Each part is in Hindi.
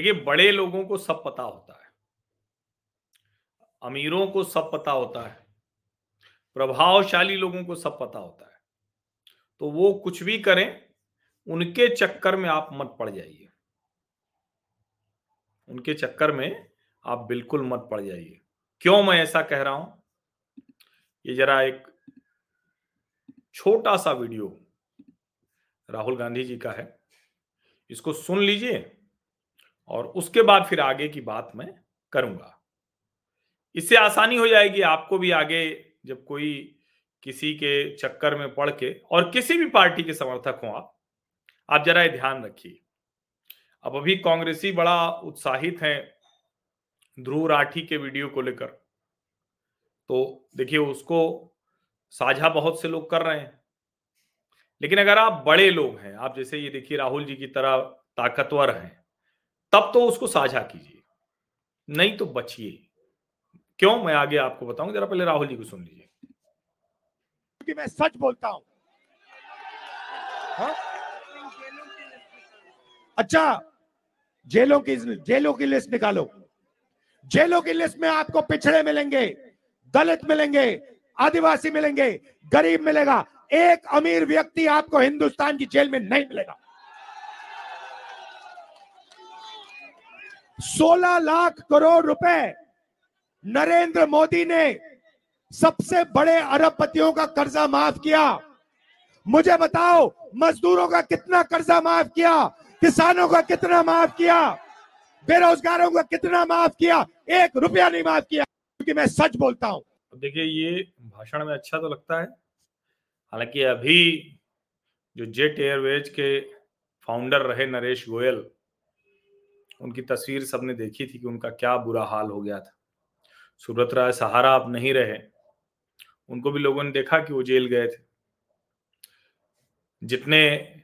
देखिए, बड़े लोगों को सब पता होता है। अमीरों को सब पता होता है। प्रभावशाली लोगों को सब पता होता है। तो वो कुछ भी करें, उनके चक्कर में आप मत पड़ जाइए। उनके चक्कर में आप बिल्कुल मत पड़ जाइए। क्यों मैं ऐसा कह रहा हूँ? ये जरा एक छोटा सा वीडियो राहुल गांधी जी का है। इसको सुन लीजिए। और उसके बाद फिर आगे की बात मैं करूँगा। इससे आसानी हो जाएगी आपको भी आगे जब कोई किसी के चक्कर में पड़ के और किसी भी पार्टी के समर्थक हो आप आप जरा ध्यान रखिए। अब अभी कांग्रेसी बड़ा उत्साहित हैं ध्रुव राठी के वीडियो को लेकर। तो देखिए उसको साझा बहुत से लोग कर रहे हैं। लेकिन अगर आप बड़े लोग हैं, आप जैसे ये देखिए राहुल जी की तरह ताकतवर हैं तब तो उसको साझा कीजिए। नहीं तो बचिए। क्यों? मैं आगे आपको बताऊँ, जरा पहले राहुल जी को सुन लीजिए। क्योंकि मैं सच बोलता हूँ। हाँ? अच्छा जेलों की जेलों की लिस्ट निकालो। जेलों की लिस्ट में आपको पिछड़े मिलेंगे, दलित मिलेंगे, आदिवासी मिलेंगे, गरीब मिलेगा। एक अमीर व्यक्ति आपको हिंदुस्तान की जेल में नहीं मिलेगा। 16 लाख करोड़ रुपए नरेंद्र मोदी ने सबसे बड़े अरबपतियों का कर्जा माफ़ किया। मुझे बताओ, मजदूरों का कितना कर्जा माफ़ किया, किसानों का कितना माफ़ किया, बेरोजगारों का कितना माफ़ किया, एक रुपया नहीं माफ़ किया, क्योंकि मैं सच बोलता हूँ। देखिए, ये भाषण में अच्छा तो लगता है। हालाँकि अभी जो जेट एयरवेज के फाउंडर रहे नरेश गोयल उनकी तस्वीर सबने देखी थी कि उनका क्या बुरा हाल हो गया था। सुब्रत राय, सहारा अब नहीं रहे। उनको भी लोगों ने देखा कि वो जेल गए थे। जितने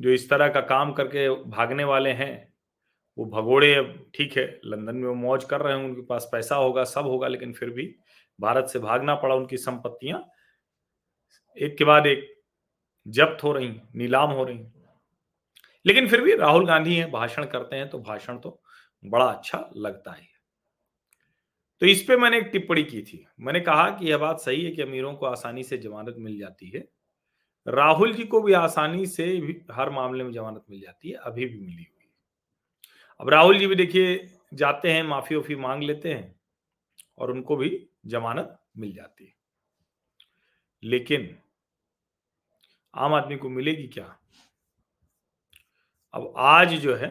जो इस तरह का काम करके भागने वाले हैं, वो भगोड़े अब ठीक है, लंदन में वो मौज कर रहे हैं उनके पास पैसा होगा, सब होगा, लेकिन फिर भी भारत से भागना पड़ा, उनकी संपत्तियाँ एक के बाद एक जब्त हो रही, नीलाम हो रही लेकिन फिर भी राहुल गांधी हैं, भाषण करते हैं तो भाषण तो बड़ा अच्छा लगता है। तो इस पे मैंने एक टिप्पणी की थी। मैंने कहा कि यह बात सही है कि अमीरों को आसानी से जमानत मिल जाती है। राहुल जी को भी आसानी से भी हर मामले में जमानत मिल जाती है, अभी भी मिली हुई है। अब राहुल जी भी देखिए, जाते हैं माफ़ी वफी मांग लेते हैं और उनको भी जमानत मिल जाती है। लेकिन आम आदमी को मिलेगी क्या? अब आज जो है,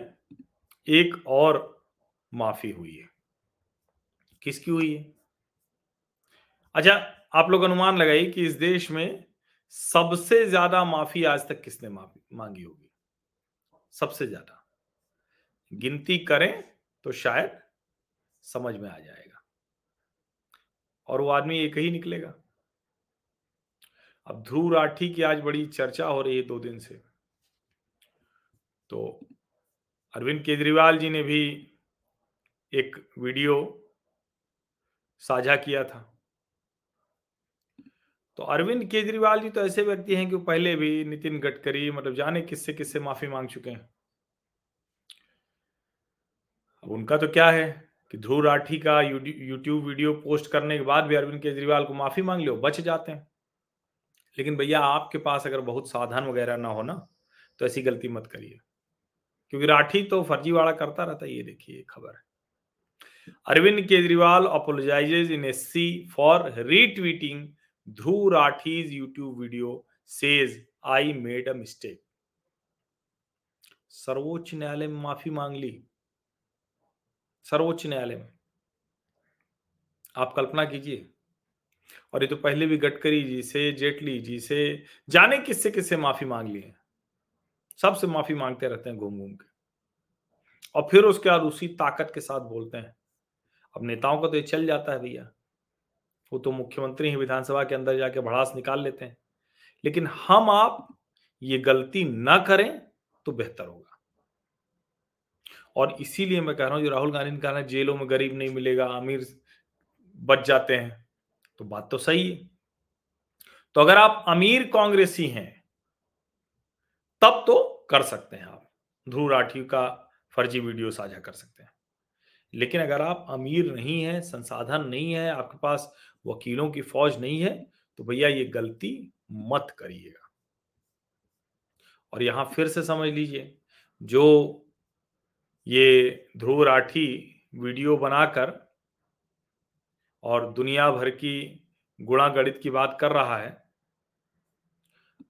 एक और माफ़ी हुई है। किसकी हुई है? अच्छा आप लोग अनुमान लगाइए कि इस देश में सबसे ज़्यादा माफ़ी आज तक किसने माफ़ी, मांगी होगी? सबसे ज़्यादा। गिनती करें तो शायद समझ में आ जाएगा। और वो आदमी एक ही निकलेगा। अब ध्रुव राठी की आज बड़ी चर्चा हो रही है दो दिन से। तो अरविंद केजरीवाल जी ने भी एक वीडियो साझा किया था। तो अरविंद केजरीवाल जी तो ऐसे व्यक्ति हैं कि पहले भी नितिन गडकरी मतलब जाने किससे किससे माफ़ी मांग चुके हैं। अब उनका तो क्या है कि ध्रुव राठी का यूट्यूब वीडियो पोस्ट करने के बाद भी अरविंद केजरीवाल को माफ़ी मांग लो बच जाते हैं। लेकिन भैया आपके पास अगर बहुत साधन वगैरह ना हो ना तो ऐसी गलती मत करिए। क्योंकि राठी तो फर्जीवाड़ा करता रहता है, ये देखिए खबर है। Arvind Kejriwal apologises in S C for retweeting Dhruv Rathee's YouTube video says I made a mistake सर्वोच्च न्यायालय में माफ़ी मांग ली। सर्वोच्च न्यायालय में। आप कल्पना कीजिए। और ये तो पहले भी गडकरी जी से, जेटली जी से, जाने किससे किससे माफ़ी मांग ली है? सबसे माफ़ी मांगते रहते हैं घूम घूम के। और फिर उसके बाद उसी ताकत के साथ बोलते हैं। अब नेताओं का तो ये चल जाता है भैया। वो तो मुख्यमंत्री ही, विधानसभा के अंदर जाके भड़ास निकाल लेते हैं। लेकिन हम आप ये गलती ना करें तो बेहतर होगा। और इसीलिए मैं कह रहा हूँ, जो राहुल गांधी ने कहा जेलों में गरीब नहीं मिलेगा, अमीर बच जाते हैं तो बात तो सही है। तो अगर आप अमीर कांग्रेसी हैं, तब तो कर सकते हैं आप। ध्रुव राठी का फर्जी वीडियो साझा कर सकते हैं। लेकिन अगर आप अमीर नहीं है, संसाधन नहीं है, आपके पास वकीलों की फौज नहीं है तो भैया ये गलती मत करिएगा। और यहाँ फिर से समझ लीजिए, जो ये ध्रुव राठी वीडियो बनाकर और दुनिया भर की गुणा गणित की बात कर रहा है,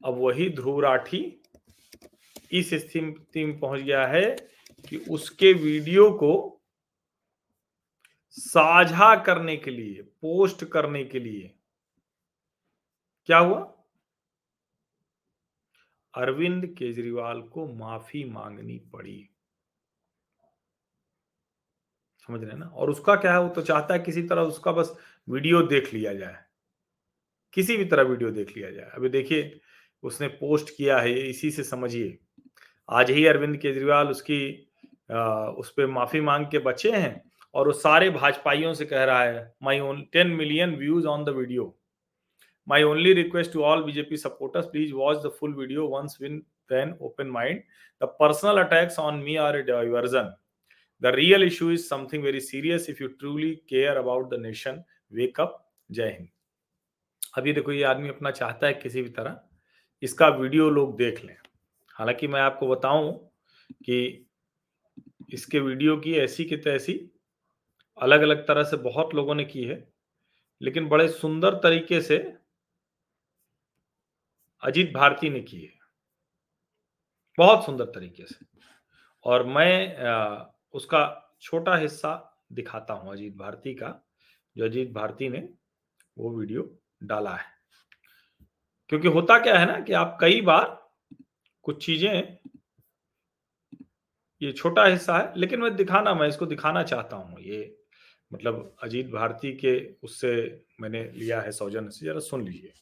अब वही ध्रुव राठी इस स्थिति में पहुँच गया है कि उसके वीडियो को साझा करने के लिए, पोस्ट करने के लिए क्या हुआ? अरविंद केजरीवाल को माफ़ी मांगनी पड़ी। समझ रहे ना? और उसका क्या है? वो तो चाहता है किसी तरह उसका बस वीडियो देख लिया जाए। किसी भी तरह वीडियो देख लिया जाए। अभी देखिए, उसने पोस्ट किया है इसी से समझिए। आज ही अरविंद केजरीवाल उसकी उस पर माफ़ी मांग के बचे हैं और वो सारे भाजपाइयों से कह रहा है my own ten million views on the video my only request to all BJP supporters please watch the full video once win then open mind the personal attacks on me are diversion the real issue is something very serious if you truly care about the nation wake up जय हिंद अभी देखो, ये आदमी अपना चाहता है किसी भी तरह। इसका वीडियो लोग देख लें। हालाँकि मैं आपको बताऊँ कि इसके वीडियो की ऐसी की तैसी अलग अलग तरह से बहुत लोगों ने की है, लेकिन बड़े सुंदर तरीके से अजीत भारती ने की है। बहुत सुंदर तरीके से। और मैं उसका छोटा हिस्सा दिखाता हूँ अजीत भारती का, जो अजीत भारती ने वो वीडियो डाला है। क्योंकि होता क्या है ना कि आप कई बार कुछ चीज़ें ये छोटा हिस्सा है, लेकिन मैं दिखाना, मैं इसको दिखाना चाहता हूँ। ये मतलब अजीत भारती के उससे मैंने लिया है सौजन्य से जरा सुन लीजिए।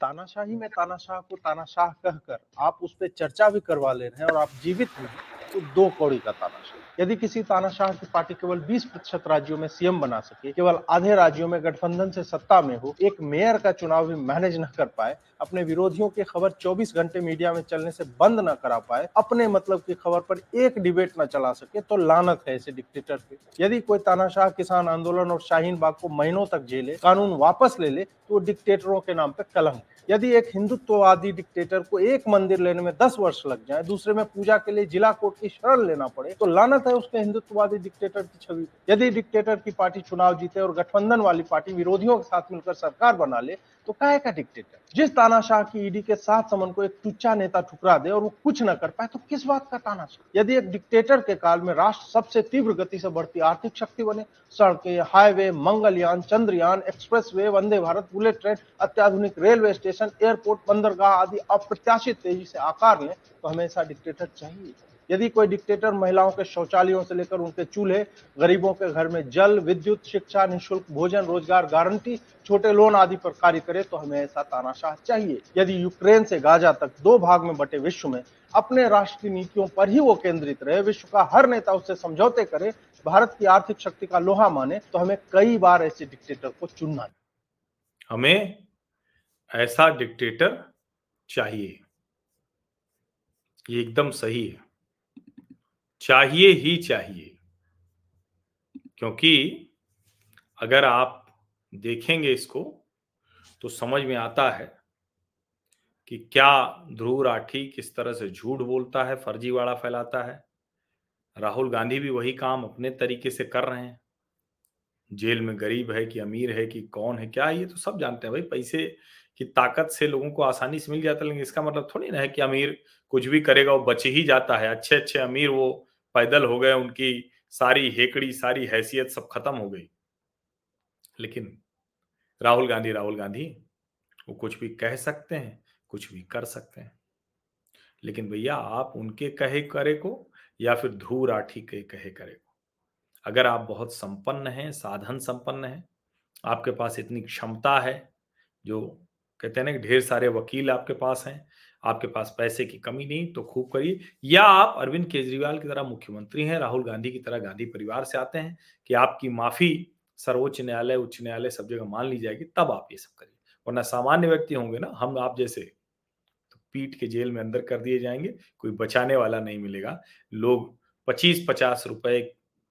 तानाशाही में तानाशाह को तानाशाह कहकर आप उस पर चर्चा भी करवा ले रहे हैं और आप जीवित हैं। तो दो कौड़ी का तानाशाह। यदि किसी तानाशाह की पार्टी केवल 20 प्रतिशत राज्यों में सीएम बना सके, केवल आधे राज्यों में गठबंधन से सत्ता में हो, एक मेयर का चुनाव भी मैनेज न कर पाए, अपने विरोधियों की खबर 24 घंटे मीडिया में चलने से बंद न करा पाए, अपने मतलब की खबर पर एक डिबेट न चला सके तो लानत है ऐसे डिक्टेटर पे यदि कोई तानाशाह किसान आंदोलन और शाहीन बाग को महीनों तक झेले कानून वापस ले ले तो डिक्टेटरों के नाम पे कलंक यदि एक हिंदुत्ववादी डिक्टेटर को एक मंदिर लेने में दस वर्ष लग जाए, दूसरे में पूजा के लिए जिला कोर्ट की शरण लेना पड़े तो लानत है उसके हिंदुत्ववादी डिक्टेटर की छवि यदि डिक्टेटर की पार्टी चुनाव जीते और गठबंधन वाली पार्टी विरोधियों के साथ मिलकर सरकार बना ले तो कहे का डिक्टेटर जिस तानाशाह की ईडी के साथ समन को एक टुच्चा नेता ठुकरा दे और वो कुछ न कर पाए तो किस बात का तानाशाह? यदि एक डिक्टेटर के काल में राष्ट्र सबसे तीव्र गति से बढ़ती आर्थिक शक्ति बने, सड़कें highway Mangalyaan, Chandrayaan expressway Vande Bharat bullet train अत्याधुनिक रेलवे स्टेशन एयरपोर्ट, बंदरगाह आदि अप्रत्याशित तेज़ी से आकार लें तो हमें ऐसा डिक्टेटर चाहिए। यदि कोई डिक्टेटर महिलाओं के शौचालयों से लेकर उनके चूल्हे, गरीबों के घर में जल, विद्युत, शिक्षा, निःशुल्क भोजन, रोज़गार गारंटी छोटे लोन आदि पर कार्य करे तो हमें ऐसा तानाशाह चाहिए। यदि यूक्रेन से गाजा तक दो भाग में बटे विश्व में, अपने राष्ट्र की नीतियों पर ही वो केंद्रित रहे, विश्व का हर नेता उससे समझौते करे, भारत की आर्थिक शक्ति का लोहा माने तो हमें कई बार ऐसे डिक्टेटर को चुनना हमें ऐसा डिक्टेटर चाहिए। ये एकदम सही है। चाहिए ही चाहिए। क्योंकि अगर आप देखेंगे इसको तो समझ में आता है कि क्या ध्रुव राठी किस तरह से झूठ बोलता है, फर्जीवाड़ा फैलाता है। राहुल गांधी भी वही काम अपने तरीके से कर रहे हैं। जेल में गरीब है कि अमीर है कि कौन है, क्या ये तो सब जानते हैं। भाई, पैसे की ताकत से लोगों को आसानी से मिल जाता है, लेकिन इसका मतलब थोड़ी ना है कि अमीर कुछ भी करेगा, वो बच ही जाता है। अच्छे अच्छे अमीर वो पैदल हो गए, उनकी सारी हेकड़ी, सारी हैसियत सब खत्म हो गई। लेकिन राहुल गांधी राहुल गांधी, वो कुछ भी कह सकते हैं, कुछ भी कर सकते हैं। लेकिन भैया, आप उनके कहे करे को या फिर ध्रुव राठी के कहे करे को? अगर आप बहुत संपन्न हैं, साधन संपन्न हैं, आपके पास इतनी क्षमता है, जो कहते हैं ना ढेर सारे वकील आपके पास हैं, आपके पास पैसे की कमी नहीं तो खूब करिए। या आप अरविंद केजरीवाल की तरह मुख्यमंत्री हैं, राहुल गांधी की तरह गांधी परिवार से आते हैं कि आपकी माफ़ी सर्वोच्च न्यायालय, उच्च न्यायालय सब जगह मान ली जाएगी, तब आप ये सब करिए। वरना सामान्य व्यक्ति होंगे ना, हम आप जैसे तो पीट के जेल में अंदर कर दिए जाएँगे, कोई बचाने वाला नहीं मिलेगा। लोग पच्चीस पचास रुपए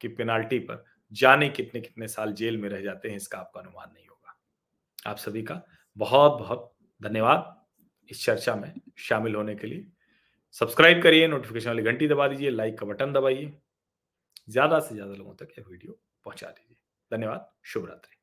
की पेनाल्टी पर जाने कितने कितने साल जेल में रह जाते हैं, इसका आपका अनुमान नहीं होगा। आप सभी का बहुत बहुत धन्यवाद इस चर्चा में शामिल होने के लिए। सब्सक्राइब करिए नोटिफिकेशन वाली घंटी दबा दीजिए लाइक का बटन दबाइए। ज़्यादा से ज़्यादा लोगों तक यह वीडियो पहुँचा दीजिए। धन्यवाद, शुभ रात्रि।